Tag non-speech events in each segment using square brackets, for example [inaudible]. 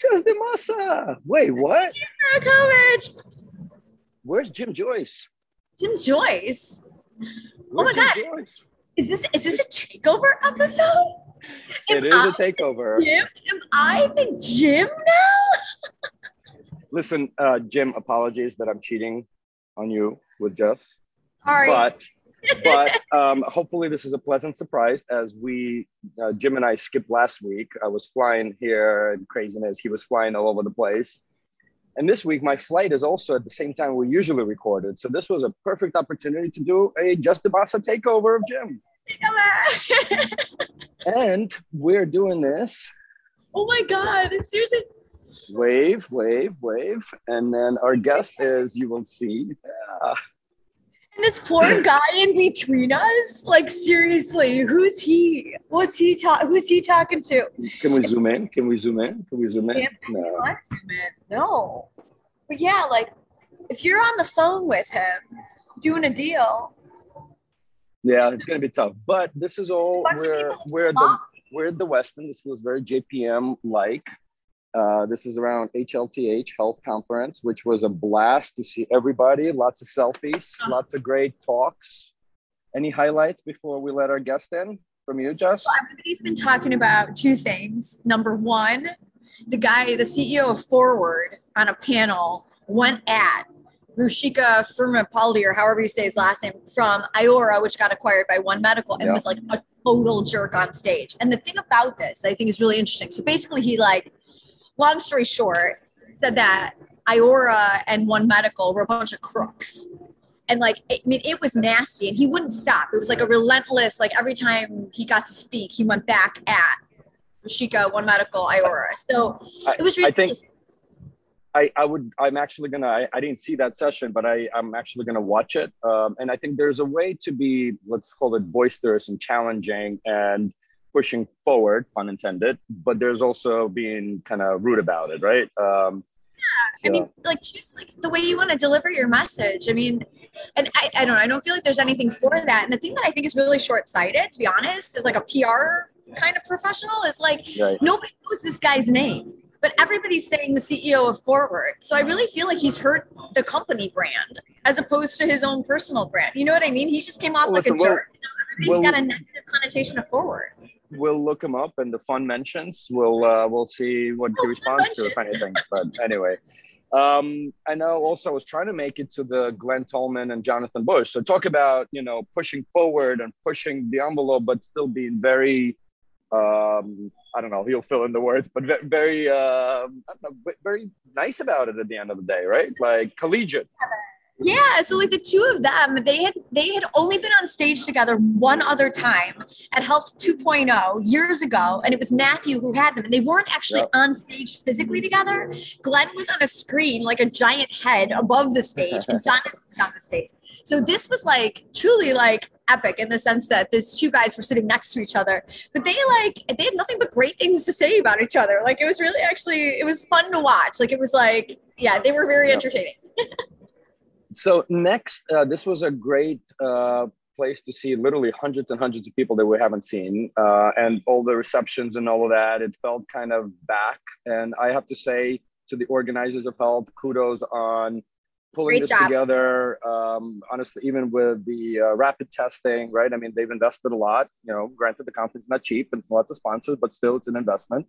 Jess DaMassa. Wait, what? Jim Where's Jim Joyce? Jim Joyce. Where's Oh my God. Joyce? Is this is this a takeover episode? [laughs] It Am is a I takeover. Jim? Am I the Jim now? [laughs] Listen, uh, Jim, apologies that I'm cheating on you with Jess. Sorry. But but um, hopefully this is a pleasant surprise as we uh, Jim and I skipped last week. I was flying here and craziness. He was flying all over the place. And this week my flight is also at the same time we usually recorded. So this was a perfect opportunity to do a Jess DaMassa takeover of Jim. [laughs] And we're doing this oh my god! Seriously. wave, wave, wave. And then our guest is, you will see, uh, And this poor guy in between us, like seriously, who's he? What's he talk? Who's he talking to? can we zoom in? Can we zoom in? Can we zoom in? Yeah. No. What? No. But yeah, like if you're on the phone with him doing a deal, Yeah, it's gonna be tough. But this is all we're we're the we're the Westin. This feels very JPM like. Uh, this is around HLTH Health Conference, which was a blast to see everybody. Lots of selfies, Uh-huh. lots of great talks. Any highlights before we let our guest in from you, Jess? everybody's been talking about two things. Number one, the guy, the CEO of Forward, on a panel went at Rushika Fernandopulle, or however you say his last name, from Iora, which got acquired by One Medical, and Yeah. was like a total jerk on stage. And the thing about this that I think is really interesting. So basically, he like, long story short, said that Iora and One Medical were a bunch of crooks. And like, I mean, it was nasty, and he wouldn't stop. It was like a relentless. Like every time he got to speak, he went back at Rushika, One Medical, Iora. So it was I think. I, I would I'm actually gonna I, I didn't see that session, but I, I'm actually gonna watch it. Um, and I think there's a way to be, let's call it boisterous and challenging and pushing forward, pun intended, but there's also being kind of rude about it, right? Um, yeah I mean, like choose like the way you want to deliver your message. I mean, and I, I don't know. I don't feel like there's anything for that. And the thing that I think is really short sighted, to be honest, is like a PR kind of professional is like right. nobody knows this guy's name, but everybody's saying the CEO of Forward. So I really feel like he's hurt the company brand as opposed to his own personal brand. You know what I mean? He just came off Well, like a listen, we'll- jerk. He's we'll- got a negative connotation of Forward. We'll look him up and the fun mentions. We'll uh, we'll see what he Oh, responds to, if anything. But anyway, um, I know also I was trying to make it to the Glenn Tullman and Jonathan Bush. So talk about you know pushing forward and pushing the envelope, but still being very um, I don't know. He'll fill in the words, but very uh, I don't know, very nice about it at the end of the day, right? Like collegiate. Yeah, so like the two of them, they had they had only been on stage together one other time at Health 2.0 years ago, and it was Matthew who had them, and they weren't actually Yep. on stage physically together. Glenn was on a screen like a giant head above the stage, and Jonathan [laughs] was on the stage. So this was like truly like epic in the sense that those two guys were sitting next to each other, but they like they had nothing but great things to say about each other. Like it was really actually it was fun to watch. Like it was like yeah, they were very Yep. entertaining. [laughs] So next, uh, this was a great uh, place to see literally hundreds and hundreds of people that we haven't seen, uh, and all the receptions and all of that. It felt kind of back, and I have to say to the organizers of Health, kudos on pulling Great this job. together. Um, honestly, even with the uh, rapid testing, right? I mean, they've invested a lot. You know, granted, the conference is not cheap, and lots of sponsors, but still, it's an investment.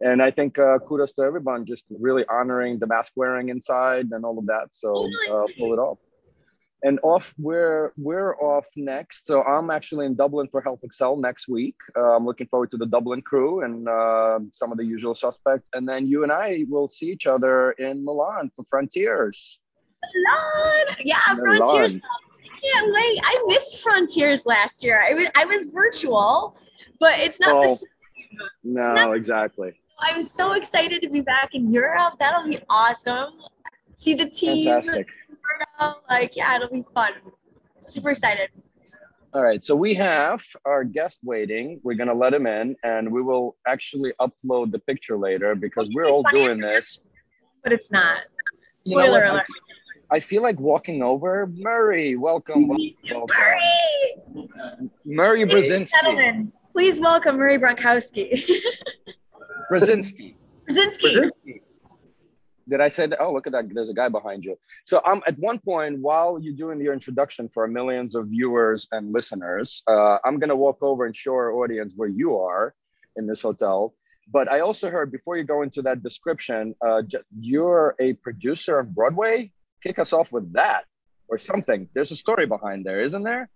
And I think uh, kudos to everyone just really honoring the mask wearing inside and all of that. So uh, pull it off. And off, we're we're off next. So I'm actually in Dublin for HealthXL next week. Uh, I'm looking forward to the Dublin crew and uh, some of the usual suspects. And then you and I will see each other in Milan for Frontiers. Milan. Yeah, Milan. Frontiers. Can't wait. I missed Frontiers last year. I was I was virtual, but it's not the Oh. same. No, not- exactly. I'm so excited to be back in Europe. That'll be awesome. See the team. Fantastic. Like, yeah, it'll be fun. Super excited. All right, so we have our guest waiting. We're gonna let him in, and we will actually upload the picture later because we're all doing this. But it's not. You know Spoiler alert. I feel like walking over Murray. Welcome, welcome. Murray! Murray Brzezinski. gentlemen, Please welcome Murray Bronkowski. [laughs] Brzezinski. Brzezinski. Did I say that? Oh, look at that. There's a guy behind you. So um, at one point, while you're doing your introduction for millions of viewers and listeners, uh, I'm going to walk over and show our audience where you are in this hotel. But I also heard before you go into that description, uh, you're a producer of Broadway. Kick us off with that or something. There's a story behind there, isn't there?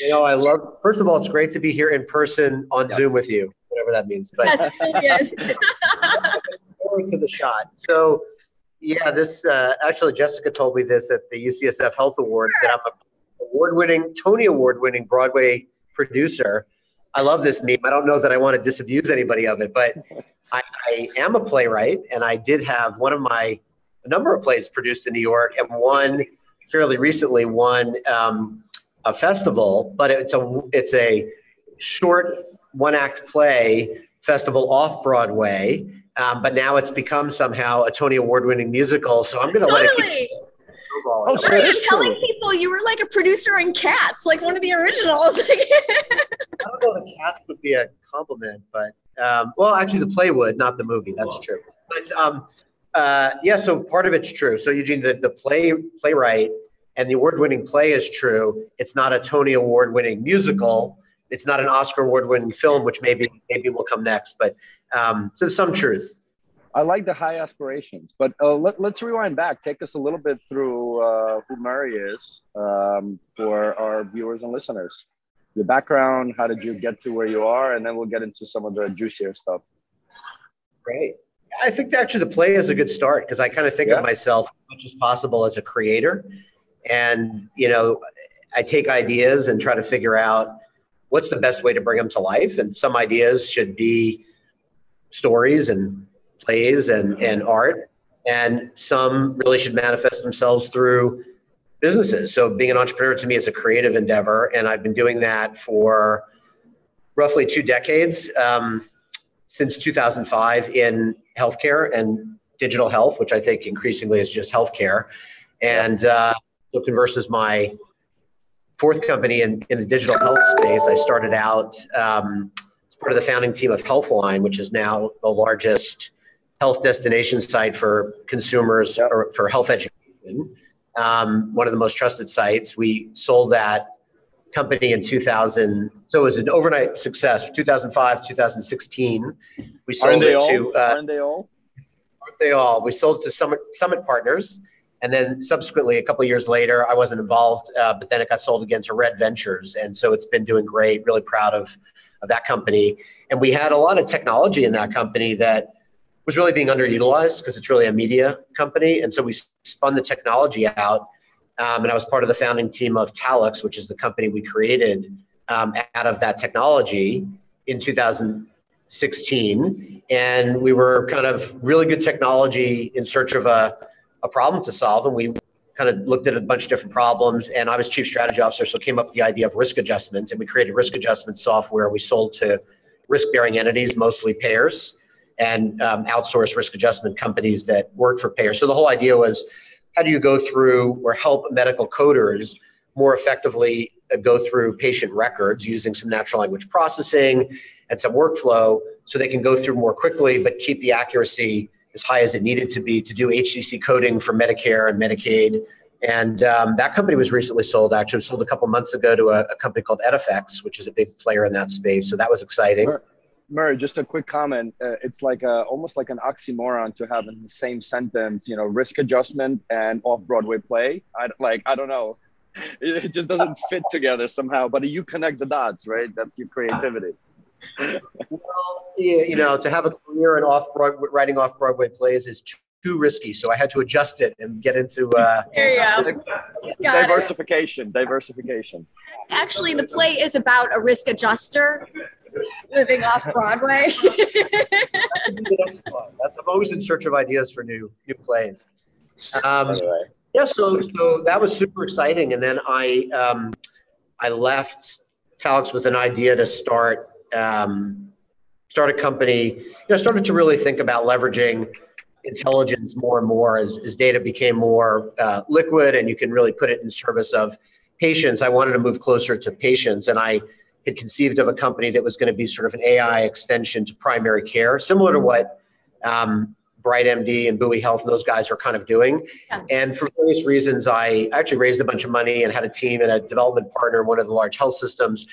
You know, I love. First of all, it's great to be here in person on yes. Zoom with you, whatever that means. But yes, yes. [laughs] forward to the shot. So, yeah, this uh, actually Jessica told me this at the UCSF Health Awards that I'm a award-winning Tony Award-winning Broadway producer. I love this meme. I don't know that I want to disabuse anybody of it, but I, I am a playwright, and I did have one of my a number of plays produced in New York, and one fairly recently won um, a festival, but it's a it's a short one act play festival off Broadway. Um, but now it's become somehow a Tony Award winning musical. So I'm going to totally. let it keep. Oh, so right, telling people you were like a producer in Cats, like one of the originals. [laughs] I don't know the Cats would be a compliment, but um, well, actually, the play would, not the movie. That's true. But um, uh, yeah, so part of it's true. So Eugene, the, the play playwright and the award-winning play is true. It's not a Tony Award-winning musical. It's not an Oscar Award-winning film, which maybe maybe will come next. But um, so some truth. I like the high aspirations, but uh, let, us rewind back. Take us a little bit through uh, who Murray is um, for our viewers and listeners. Your background, how did you get to where you are, and then we'll get into some of the juicier stuff. Great. I think actually the play is a good start because I kind of think yeah. of myself as much as possible as a creator and you know i take ideas and try to figure out what's the best way to bring them to life? And some ideas should be stories and plays and, and art. And some really should manifest themselves through businesses. So being an entrepreneur to me is a creative endeavor. And i've been doing that for roughly two decades um, since 2005 in healthcare and digital health which i think increasingly is just healthcare. And uh, so Conversa is my fourth company in, in the digital health space. I started out um, as part of the founding team of Healthline, which is now the largest health destination site for consumers or for health education. Um, one of the most trusted sites. We sold that company in 2000. So it was an overnight success. 2005, 2016. We sold aren't it all? to. Uh, aren't they all? Aren't they all? We sold it to Summit Summit Partners. And then subsequently, a couple years later, I wasn't involved, uh, but then it got sold again to Red Ventures. And so it's been doing great, really proud of, of that company. And we had a lot of technology in that company that was really being underutilized because it's really a media company. And so we spun the technology out. Um, and I was part of the founding team of Talix, which is the company we created um, out of that technology in 2016. And we were kind of really good technology in search of a a problem to solve, and we kind of looked at a bunch of different problems. And I was chief strategy officer, so came up with the idea of risk adjustment, and we created risk adjustment software. We sold to risk-bearing entities, mostly payers, and um, outsourced risk adjustment companies that work for payers. So the whole idea was, how do you go through or help medical coders more effectively uh, go through patient records using some natural language processing and some workflow so they can go through more quickly but keep the accuracy as high as it needed to be to do HCC coding for Medicare and Medicaid. And um, that company was recently sold, actually, sold a couple months ago to a, a, company called Edifecs, which is a big player in that space. So that was exciting. Murray, just a quick comment. Uh, it's like a, almost like an oxymoron to have in the same sentence, you know, risk adjustment and off Broadway play. I like, I don't know, it, it just doesn't fit together somehow. But you connect the dots, right? That's your creativity well, you know, to have a career in off Broadway, writing off Broadway plays is too, too risky. So I had to adjust it and get into uh, there you go. diversification. It. Diversification. Actually, the play is about a risk adjuster living off Broadway. [laughs] That's, I'm always in search of ideas for new new plays. Um, yeah, so so that was super exciting, and then I um, I left Talix with an idea to start um, start a company, you know, started to really think about leveraging intelligence more and more as, as data became more uh, liquid and you can really put it in service of patients. I wanted to move closer to patients and I had conceived of a company that was going to be sort of an AI extension to primary care, similar to what um, Bright MD and Buoy Health and those guys are kind of doing. Yeah. And for various reasons, I actually raised a bunch of money and had a team and a development partner in one of the large health systems.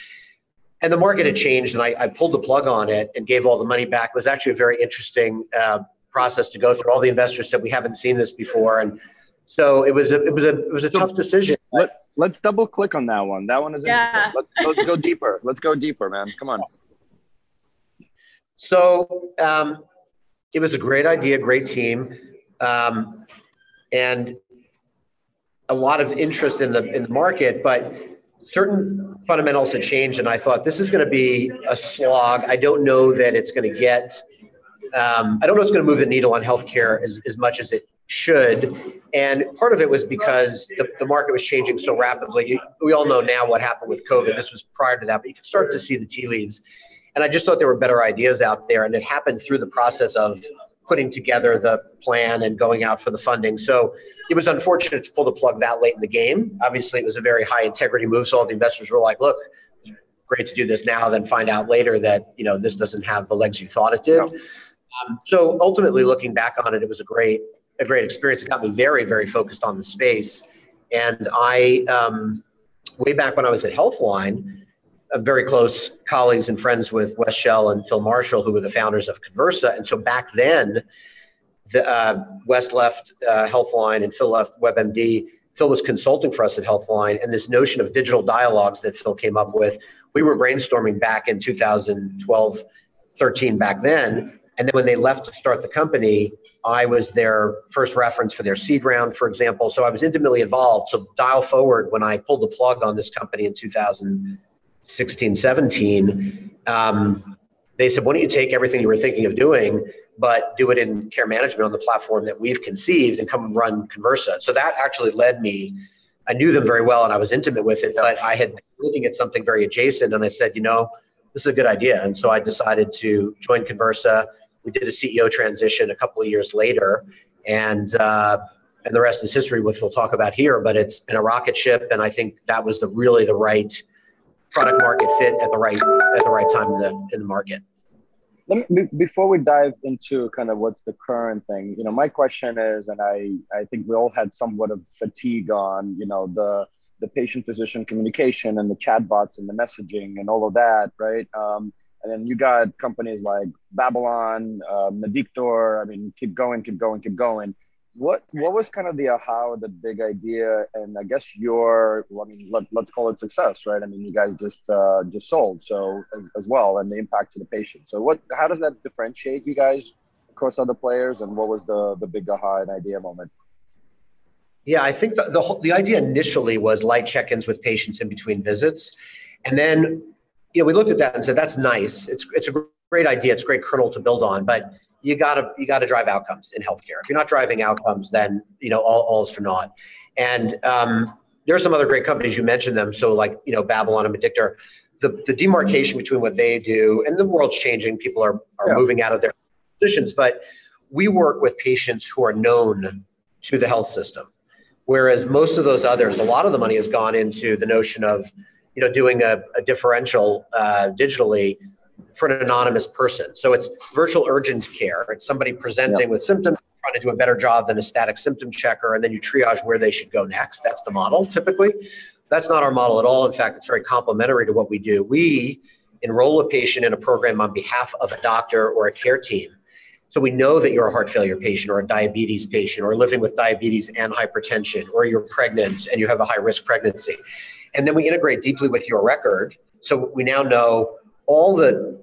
And the market had changed, and I, I pulled the plug on it and gave all the money back. It was actually a very interesting uh, process to go through. All the investors said we haven't seen this before, and so it was a it was a it was a so tough decision. Let, let's double click on that one. That one is yeah. Let's let's go deeper. Let's go deeper, man. Come on. So um, it was a great idea, great team, um, and a lot of interest in the in the market, but certain fundamentals had changed, and I thought this is going to be a slog. I don't know that it's going to get. Um, I don't know it's going to move the needle on healthcare as, as much as it should. And part of it was because the, the market was changing so rapidly. We all know now what happened with COVID. This was prior to that, but you can start to see the tea leaves. And I just thought there were better ideas out there. And it happened through the process of putting together the plan and going out for the funding. So it was unfortunate to pull the plug that late in the game. Obviously, it was a very high integrity move. So all the investors were like, look, great to do this now, then find out later that, you know, this doesn't have the legs you thought it did. No. Um, so ultimately, looking back on it, it was a great, a great experience. It got me very, very focused on the space. And I, um, way back when I was at Healthline, very close colleagues and friends with Wes Shell and Phil Marshall, who were the founders of Conversa. And so back then, the, uh, Wes left uh, Healthline and Phil left WebMD. Phil was consulting for us at Healthline, and this notion of digital dialogues that Phil came up with, we were brainstorming back in 2012, 13 back then. And then when they left to start the company, I was their first reference for their seed round, for example. So I was intimately involved. So dial forward when I pulled the plug on this company in 2000. 16, 17, um, they said, why don't you take everything you were thinking of doing, but do it in care management on the platform that we've conceived and come run Conversa. So that actually led me. I knew them very well and I was intimate with it, but I had been looking at something very adjacent and I said, you know, this is a good idea. And so I decided to join Conversa. We did a CEO transition a couple of years later, and uh, and the rest is history, which we'll talk about here. But it's been a rocket ship, and I think that was the really the right product market fit at the right at the right time in the in the market. Let me, before we dive into kind of what's the current thing, you know, my question is, and I I think we all had somewhat of fatigue on, you know, the the patient physician communication and the chatbots and the messaging and all of that, right? Um, and then you got companies like Babylon, uh, Mediktor. I mean, keep going, keep going, keep going what what was kind of the aha the big idea? And i guess your i mean let, let's call it success right? I mean you guys just uh, just sold so as, as well and the impact to the patient. So what how does that differentiate you guys across other players and what was the the big aha and idea moment? Yeah i think the, the, the idea initially was light check-ins with patients in between visits. And then you know we looked at that and said that's nice. It's it's a great idea. It's a great kernel to build on. But you gotta you gotta drive outcomes in healthcare. If you're not driving outcomes, then you know all, all is for naught. And um, there are some other great companies you mentioned them. So like you know Babylon and Mediktor, the the demarcation between what they do and the world's changing. People are are yeah. moving out of their positions, but we work with patients who are known to the health system, whereas most of those others, a lot of the money has gone into the notion of you know doing a, a differential uh, digitally for an anonymous person. So it's virtual urgent care. It's somebody presenting with symptoms, trying to do a better job than a static symptom checker, and then you triage where they should go next. That's the model typically. That's not our model at all. In fact, it's very complementary to what we do. We enroll a patient in a program on behalf of a doctor or a care team. So we know that you're a heart failure patient or a diabetes patient or living with diabetes and hypertension, or you're pregnant and you have a high risk pregnancy. And then we integrate deeply with your record. So we now know all the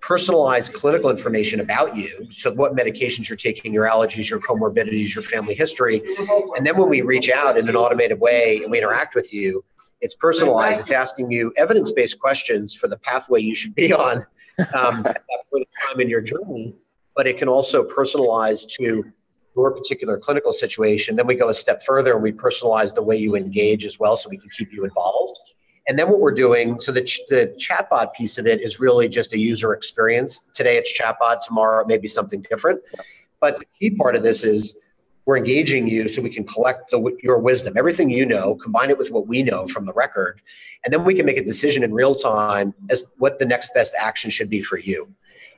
personalized clinical information about you. So, what medications you're taking, your allergies, your comorbidities, your family history. And then when we reach out in an automated way and we interact with you, it's personalized. It's asking you evidence based questions for the pathway you should be on um, at that point in time in your journey. But it can also personalize to your particular clinical situation. Then we go a step further and we personalize the way you engage as well so we can keep you involved. And then what we're doing, so the, ch- the chatbot piece of it is really just a user experience. Today it's chatbot, tomorrow it may be something different. But the key part of this is we're engaging you so we can collect the, your wisdom, everything you know, combine it with what we know from the record, and then we can make a decision in real time as what the next best action should be for you.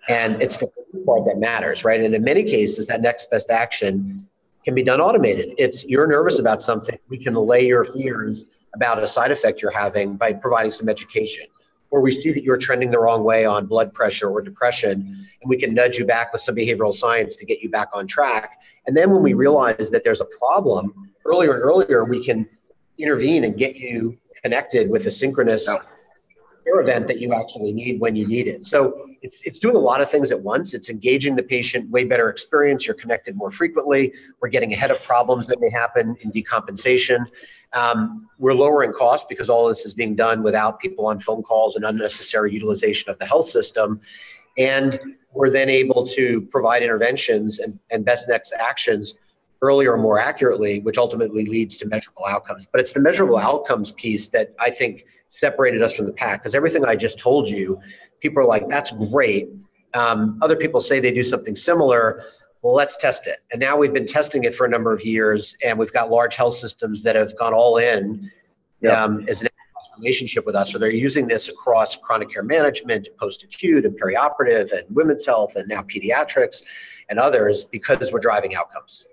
And it's the part that matters, right? And in many cases, that next best action can be done automated. It's you're nervous about something, we can allay your fears about a side effect you're having by providing some education. Or we see that you're trending the wrong way on blood pressure or depression, and we can nudge you back with some behavioral science to get you back on track and then when we realize that there's a problem, earlier and earlier, we can intervene and get you connected with a synchronous care event that you actually need when you need it. So it's it's doing a lot of things at once. It's engaging the patient, way better experience. You're connected more frequently. We're getting ahead of problems that may happen in decompensation. Um, we're lowering costs because all this is being done without people on phone calls and unnecessary utilization of the health system. And we're then able to provide interventions and, and best next actions earlier more accurately, which ultimately leads to measurable outcomes. But it's the measurable outcomes piece that I think separated us from the pack because everything I just told you, people are like, that's great. Um, other people say they do something similar. Well, let's test it. And now we've been testing it for a number of years, and we've got large health systems that have gone all in um, as an relationship with us. So they're using this across chronic care management, post acute, and perioperative, and women's health, and now pediatrics and others because we're driving outcomes.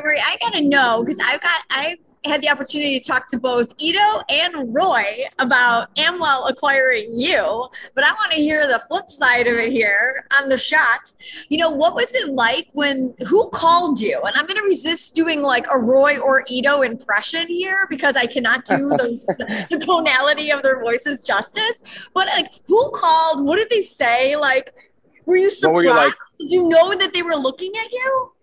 Marie, I got to know because I've got, I had the opportunity to talk to both Ido and Roy about Amwell acquiring you, but I want to hear the flip side of it here on the shot. You know, what was it like when who called you? And I'm going to resist doing like a Roy or Ido impression here because I cannot do [laughs] those the tonality of their voices justice. But like, who called? What did they say? Like, were you surprised? Were you like, did you know that they were looking at you?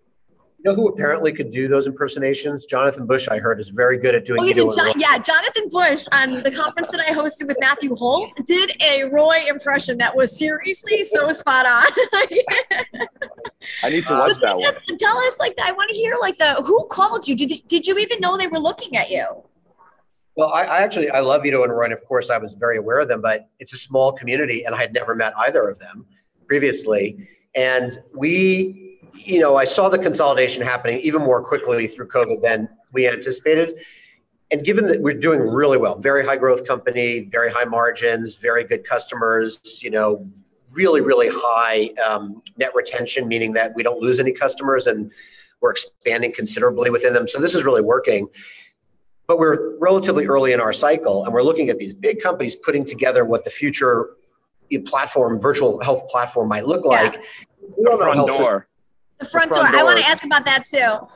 You know who apparently could do those impersonations? Jonathan Bush, I heard, is very good at doing. Oh, John, yeah, Jonathan Bush on the conference that I hosted with Matthew Holt did a Roy impression that was seriously so spot on. [laughs] I need to watch that one. Tell us, like, I want to hear, like, the who called you? Did did you even know they were looking at you? Well, I, I actually I love Ido and Roy, and of course I was very aware of them, but it's a small community, and I had never met either of them previously, and we you know, I saw the consolidation happening even more quickly through COVID than we anticipated. And given that we're doing really well, very high growth company, very high margins, very good customers, you know, really, really high um, net retention, meaning that we don't lose any customers and we're expanding considerably within them. So this is really working. But we're relatively early in our cycle and we're looking at these big companies putting together what the future platform, virtual health platform might look like. Yeah. The front door. The front, the front door. door. I want to ask about that too.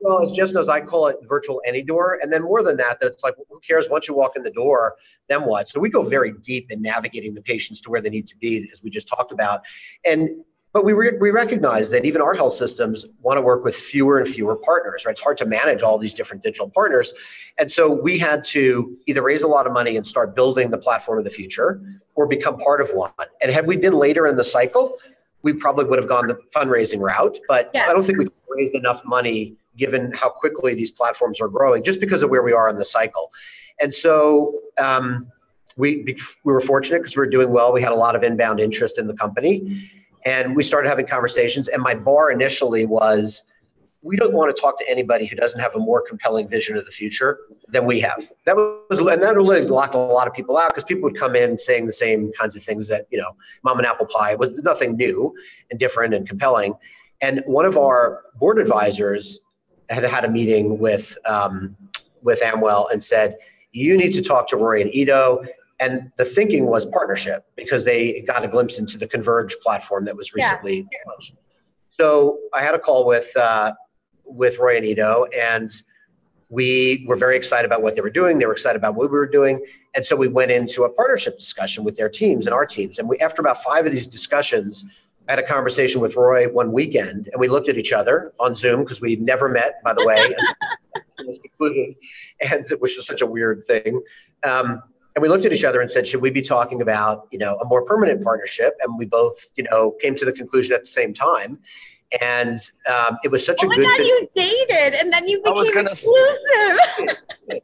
Well, as Jess knows, I call it virtual any door. And then more than that, that's like, who cares once you walk in the door, then what? So we go very deep in navigating the patients to where they need to be, as we just talked about. And but we, re- we recognize that even our health systems want to work with fewer and fewer partners, right? It's hard to manage all these different digital partners. And so we had to either raise a lot of money and start building the platform of the future or become part of one. And had we been later in the cycle, we probably would have gone the fundraising route, but yeah. I don't think we raised enough money given how quickly these platforms are growing, just because of where we are in the cycle. And so um, we we were fortunate because we were doing well. We had a lot of inbound interest in the company, and we started having conversations. And my bar initially was we don't want to talk to anybody who doesn't have a more compelling vision of the future than we have. That was, and that really locked a lot of people out because people would come in saying the same kinds of things that, you know, mom and apple pie was nothing new and different and compelling. And one of our board advisors had had a meeting with, um, with Amwell and said, you need to talk to Rory and Ido. And the thinking was partnership because they got a glimpse into the Converge platform that was recently yeah. launched. So I had a call with uh, with Roy and Ido, and we were very excited about what they were doing. They were excited about what we were doing, and so we went into a partnership discussion with their teams and our teams. And we, after about five of these discussions, I had a conversation with Roy one weekend, and we looked at each other on Zoom because we never met, by the way. [laughs] and which was such a weird thing. Um, and we looked at each other and said, should we be talking about, you know, a more permanent partnership? And we both, you know, came to the conclusion at the same time and um, it was such oh a good. God, fit. you dated, and then you became exclusive. [laughs]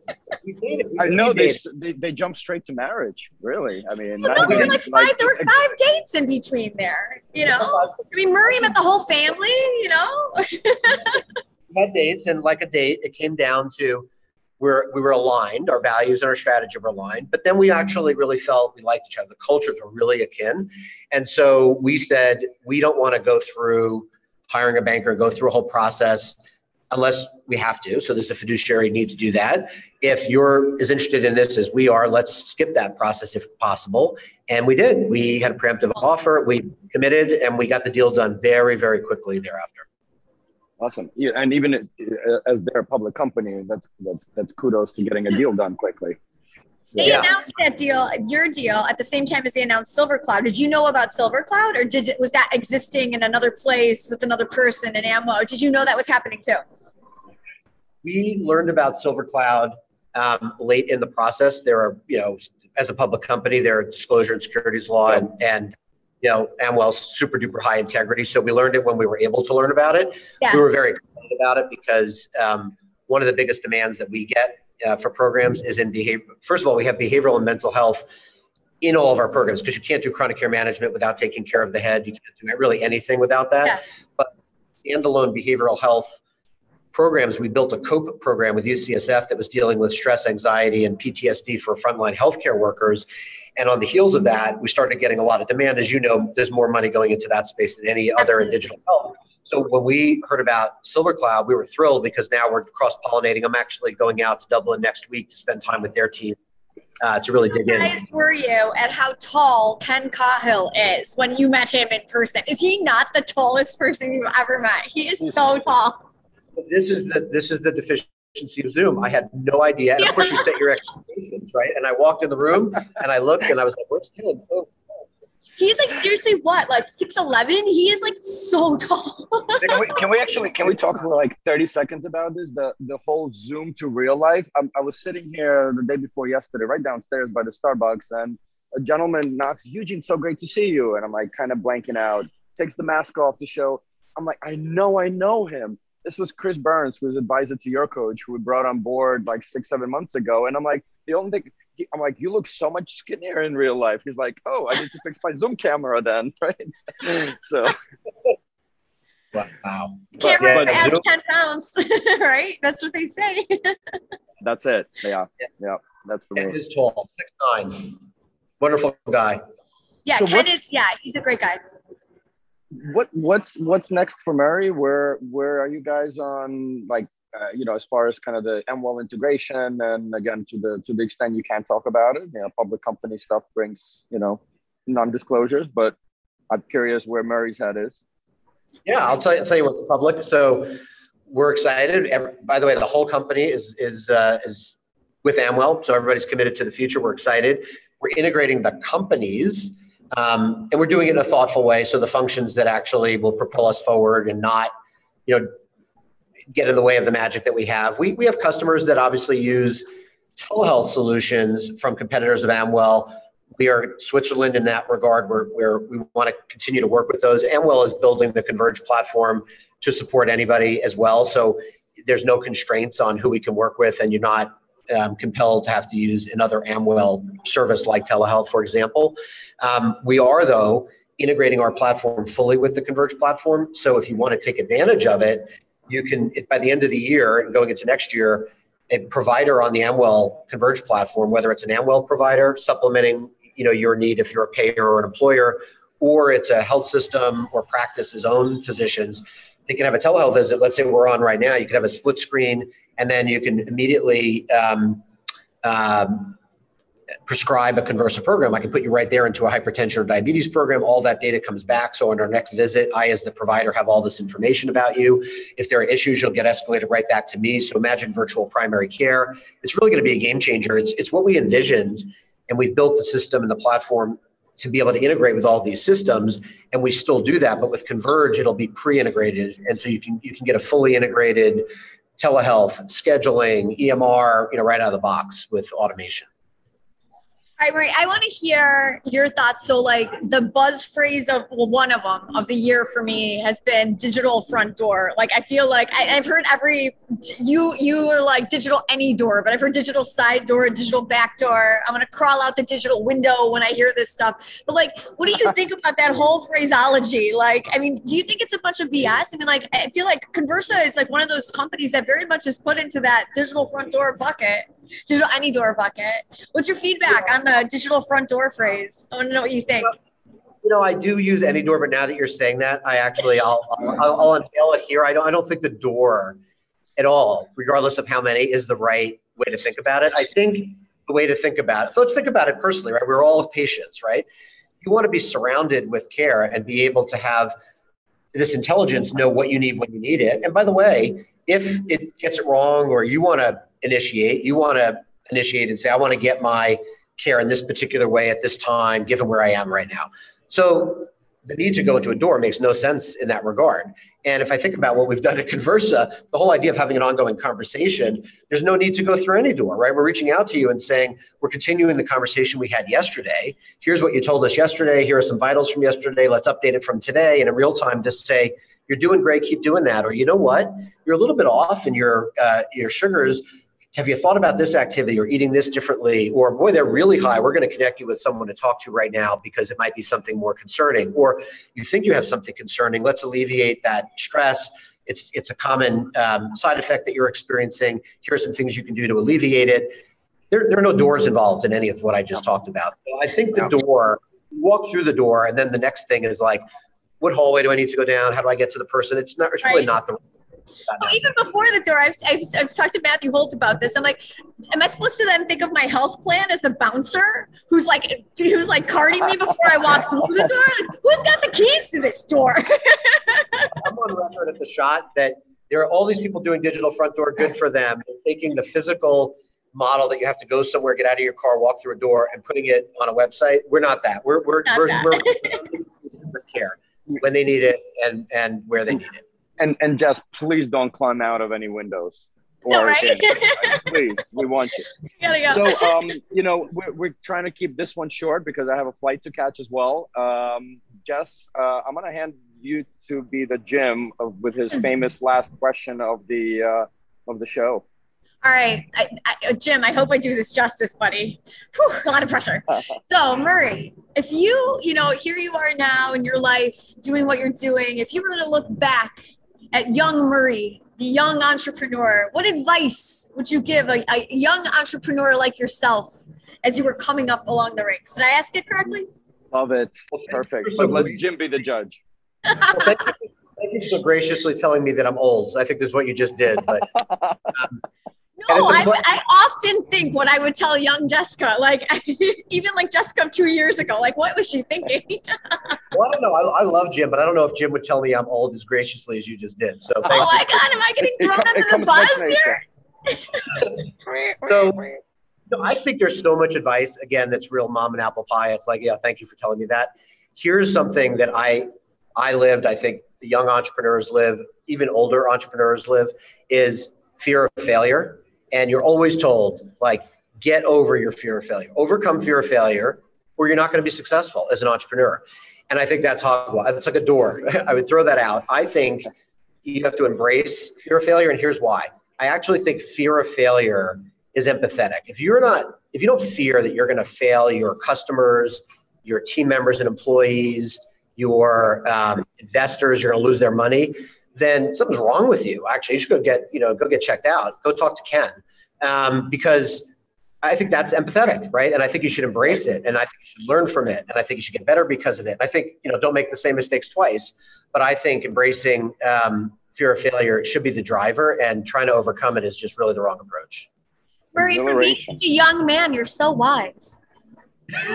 I know they, they, they jumped straight to marriage. Really, I mean, well, no, there were like five. Like, there were five dates in between there. You know, I mean, Murray met the whole family. You know. we had dates, and like a date, it came down to we're, we were aligned, our values and our strategy were aligned, but then we actually really felt we liked each other. The cultures were really akin. And so we said, we don't want to go through hiring a banker, go through a whole process unless we have to. So there's a fiduciary need to do that. If you're as interested in this as we are, let's skip that process if possible. And we did. We had a preemptive offer, we committed, and we got the deal done very, very quickly thereafter. Awesome. Yeah, and even uh, as they're a public company, that's that's that's kudos to getting a deal done quickly. They yeah. announced that deal, your deal, at the same time as they announced Silver Cloud. Did you know about Silver Cloud, or did was that existing in another place with another person in Amwell? Did you know that was happening too? We learned about Silver Cloud um, late in the process. There are, you know, as a public company, there are disclosure and securities law, and, and you know, Amwell's super duper high integrity. So we learned it when we were able to learn about it. Yeah. We were very excited about it because um, one of the biggest demands that we get uh, for programs is in behavior. First of all, we have behavioral and mental health in all of our programs because you can't do chronic care management without taking care of the head. You can't do really anything without that. Yeah. But standalone behavioral health programs, we built a COPE program with UCSF that was dealing with stress, anxiety, and PTSD for frontline healthcare workers. And on the heels of that, we started getting a lot of demand. As you know, there's more money going into that space than any other in digital health. So when we heard about Silver Cloud, we were thrilled because now we're cross pollinating. I'm actually going out to Dublin next week to spend time with their team uh, to really dig in. Guys, were you at how tall Ken Cahill is when you met him in person? Is he not the tallest person you've ever met? He is so tall. This is the this is the deficiency of Zoom. I had no idea. And of course, you set your [laughs] expectations, right? And I walked in the room and I looked and I was like, where's Ken? Oh, He's like seriously what, like six eleven? He is like so [laughs] tall. can, we, can, we, actually can we talk for like thirty seconds about this? The the whole Zoom to real life. I, I was sitting here the day before yesterday, right downstairs by the Starbucks, and a gentleman knocks. Eugene, so great to see you. And I'm like kind of blanking out. Takes the mask off to show. I'm like, I know, I know him this was Chris Burns, who was advisor to your coach, who we brought on board like six, seven months ago. And I'm like, the only thing, I'm like, you look so much skinnier in real life. He's like, oh, I need to fix my Zoom camera then, [laughs] right? so. [laughs] Wow. Camera yeah, adds 10 pounds, [laughs] right? That's what they say. that's it. Yeah. Yeah. That's for me. He's tall, six nine. Wonderful guy. Yeah, so Ken is, yeah, he's a great guy what what's what's next for Murray? Where where are you guys on like uh, you know as far as kind of the Amwell integration and again to the to the extent you can talk about it, you know, public company stuff brings you know non-disclosures, but I'm curious where Murray's head is. Yeah, I'll tell you, tell you what's public. So we're excited. Every, by the way, the whole company is is uh, is with Amwell, so everybody's committed to the future. We're excited. We're integrating the companies um, and we're doing it in a thoughtful way. So the functions that actually will propel us forward and not, you know, get in the way of the magic that we have. We, we have customers that obviously use telehealth solutions from competitors of Amwell. We are Switzerland in that regard, where, where we want to continue to work with those. Amwell is building the Converge platform to support anybody as well. So there's no constraints on who we can work with, and you're not um, compelled to have to use another Amwell service like telehealth, for example. Um, we are, though, integrating our platform fully with the Converge platform. So if you want to take advantage of it, you can, by the end of the year and going into next year, a provider on the Amwell Converge platform, whether it's an Amwell provider supplementing you know, your need if you're a payer or an employer, or it's a health system or practice's own physicians, they can have a telehealth visit. Let's say we're on right now. You can have a split screen and then you can immediately um, um, prescribe a Conversa program. I can put you right there into a hypertension or diabetes program. All that data comes back. So on our next visit, I, as the provider, have all this information about you. If there are issues, you'll get escalated right back to me. So imagine virtual primary care. It's really going to be a game changer. It's, it's what we envisioned, and we've built the system and the platform to be able to integrate with all these systems and we still do that but with converge it'll be pre-integrated and so you can you can get a fully integrated telehealth, scheduling, EMR, you know, right out of the box with automation. Right, Marie, I want to hear your thoughts. So, like the buzz phrase of well, one of them of the year for me has been digital front door. Like I feel like I, have heard every you you are like digital any door, but I've heard digital side door, digital back door. I'm gonna crawl out the digital window when I hear this stuff. But like, what do you [laughs] think about that whole phraseology? Like, I mean, do you think it's a bunch of BS? I mean, like, I feel like Conversa is like one of those companies that very much is put into that digital front door bucket digital any door bucket. What's your feedback yeah. on the digital front door phrase? I want to know what you think. You know, I do use any door, but now that you're saying that, I actually I'll I'll, I'll unveil it here. I don't I don't think the door at all, regardless of how many, is the right way to think about it. I think the way to think about it. So let's think about it personally, right? We're all patients, right? You want to be surrounded with care and be able to have this intelligence know what you need when you need it. And by the way, if it gets it wrong or you want to initiate. You want to initiate and say, I want to get my care in this particular way at this time, given where I am right now. So the need to go into a door makes no sense in that regard. And if I think about what we've done at Conversa, the whole idea of having an ongoing conversation, there's no need to go through any door, right? We're reaching out to you and saying, we're continuing the conversation we had yesterday. Here's what you told us yesterday. Here are some vitals from yesterday. Let's update it from today. And in real time, just say, you're doing great, keep doing that. Or you know what? You're a little bit off in your uh, your sugars have you thought about this activity or eating this differently? Or boy, they're really high. We're going to connect you with someone to talk to right now because it might be something more concerning. Or you think you have something concerning. Let's alleviate that stress. It's it's a common um, side effect that you're experiencing. Here are some things you can do to alleviate it. There, there are no doors involved in any of what I just talked about. So I think the door, walk through the door, and then the next thing is like, what hallway do I need to go down? How do I get to the person? It's not. It's really not the well, even before the door, I've, I've, I've, talked to Matthew Holt about this. I'm like, am I supposed to then think of my health plan as the bouncer who's like, who's like carding me before I walk through the door? Like, who's got the keys to this door? I'm on record at the shot that there are all these people doing digital front door. Good for them. taking the physical model that you have to go somewhere, get out of your car, walk through a door, and putting it on a website. We're not that. We're we're not we're, we're, we're care when they need it and and where they need it and and just please don't climb out of any windows. Or right? [laughs] please, we want you. you go. So, um, you know, we're, we're trying to keep this one short because I have a flight to catch as well. Um, Jess, uh, I'm gonna hand you to be the Jim of, with his famous last question of the uh, of the show. All right, I, I, Jim. I hope I do this justice, buddy. Whew, a lot of pressure. [laughs] so, Murray, if you, you know, here you are now in your life doing what you're doing. If you were to look back at young Murray, the young entrepreneur, what advice would you give a, a young entrepreneur like yourself as you were coming up along the ranks? Did I ask it correctly? Love it. Perfect. But let Jim be the judge. well, thank, you, thank, you, so graciously telling me that I'm old. I think this is what you just did. But um, [laughs] no, I, I often think what I would tell young Jessica, like [laughs] even like Jessica two years ago, like what was she thinking? [laughs] well, I don't know. I, I, love Jim, but I don't know if Jim would tell me I'm old as graciously as you just did. So, oh my God, am I getting thrown it, under the buzz here? [laughs] so, no, I think there's so much advice again that's real mom and apple pie. It's like, yeah, thank you for telling me that. Here's something that I I lived. I think the young entrepreneurs live, even older entrepreneurs live, is fear of failure and you're always told like get over your fear of failure. Overcome fear of failure or you're not going to be successful as an entrepreneur. And i think that's hogwash that's like a door. [laughs] I would throw that out. I think you have to embrace fear of failure and here's why. I actually think fear of failure is empathetic. If you're not if you don't fear that you're going to fail your customers your team members and employees your um, investors you're going to lose their money then something's wrong with you. Actually, you should go get, you know, go get checked out. Go talk to Ken. Um, because I think that's empathetic, right? And I think you should embrace it. And I think you should learn from it. And I think you should get better because of it. I think, you know, don't make the same mistakes twice. But I think embracing um, fear of failure should be the driver and trying to overcome it is just really the wrong approach. Murray, for being such a young man, you're so wise.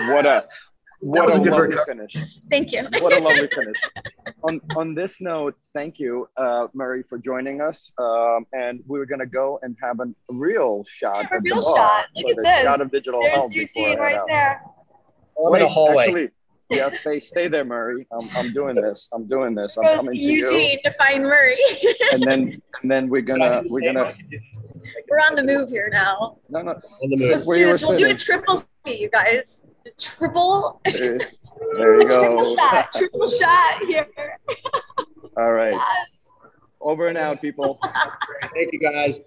What a what a, a lovely finish. Thank you. what a lovely [laughs] finish. On on this note, thank you, uh, Murray, for joining us. Um, and we were going to go and have a real shot. Yeah, a real shot. Look at this. Shot of digital There's health Eugene right there. Wait, in a hallway. Actually, yeah, stay stay there, Murray. I'm, I'm doing this. I'm doing this. I'm Goes coming to Eugene you. to find Murray. [laughs] and then and then we're gonna we're gonna. We're on the move here now. No, no. On the move. Let's do this. We'll do a triple coffee, you guys. Triple. There, [laughs] there you triple go. shot. Triple shot here. All right. Over and out, people. Thank you guys.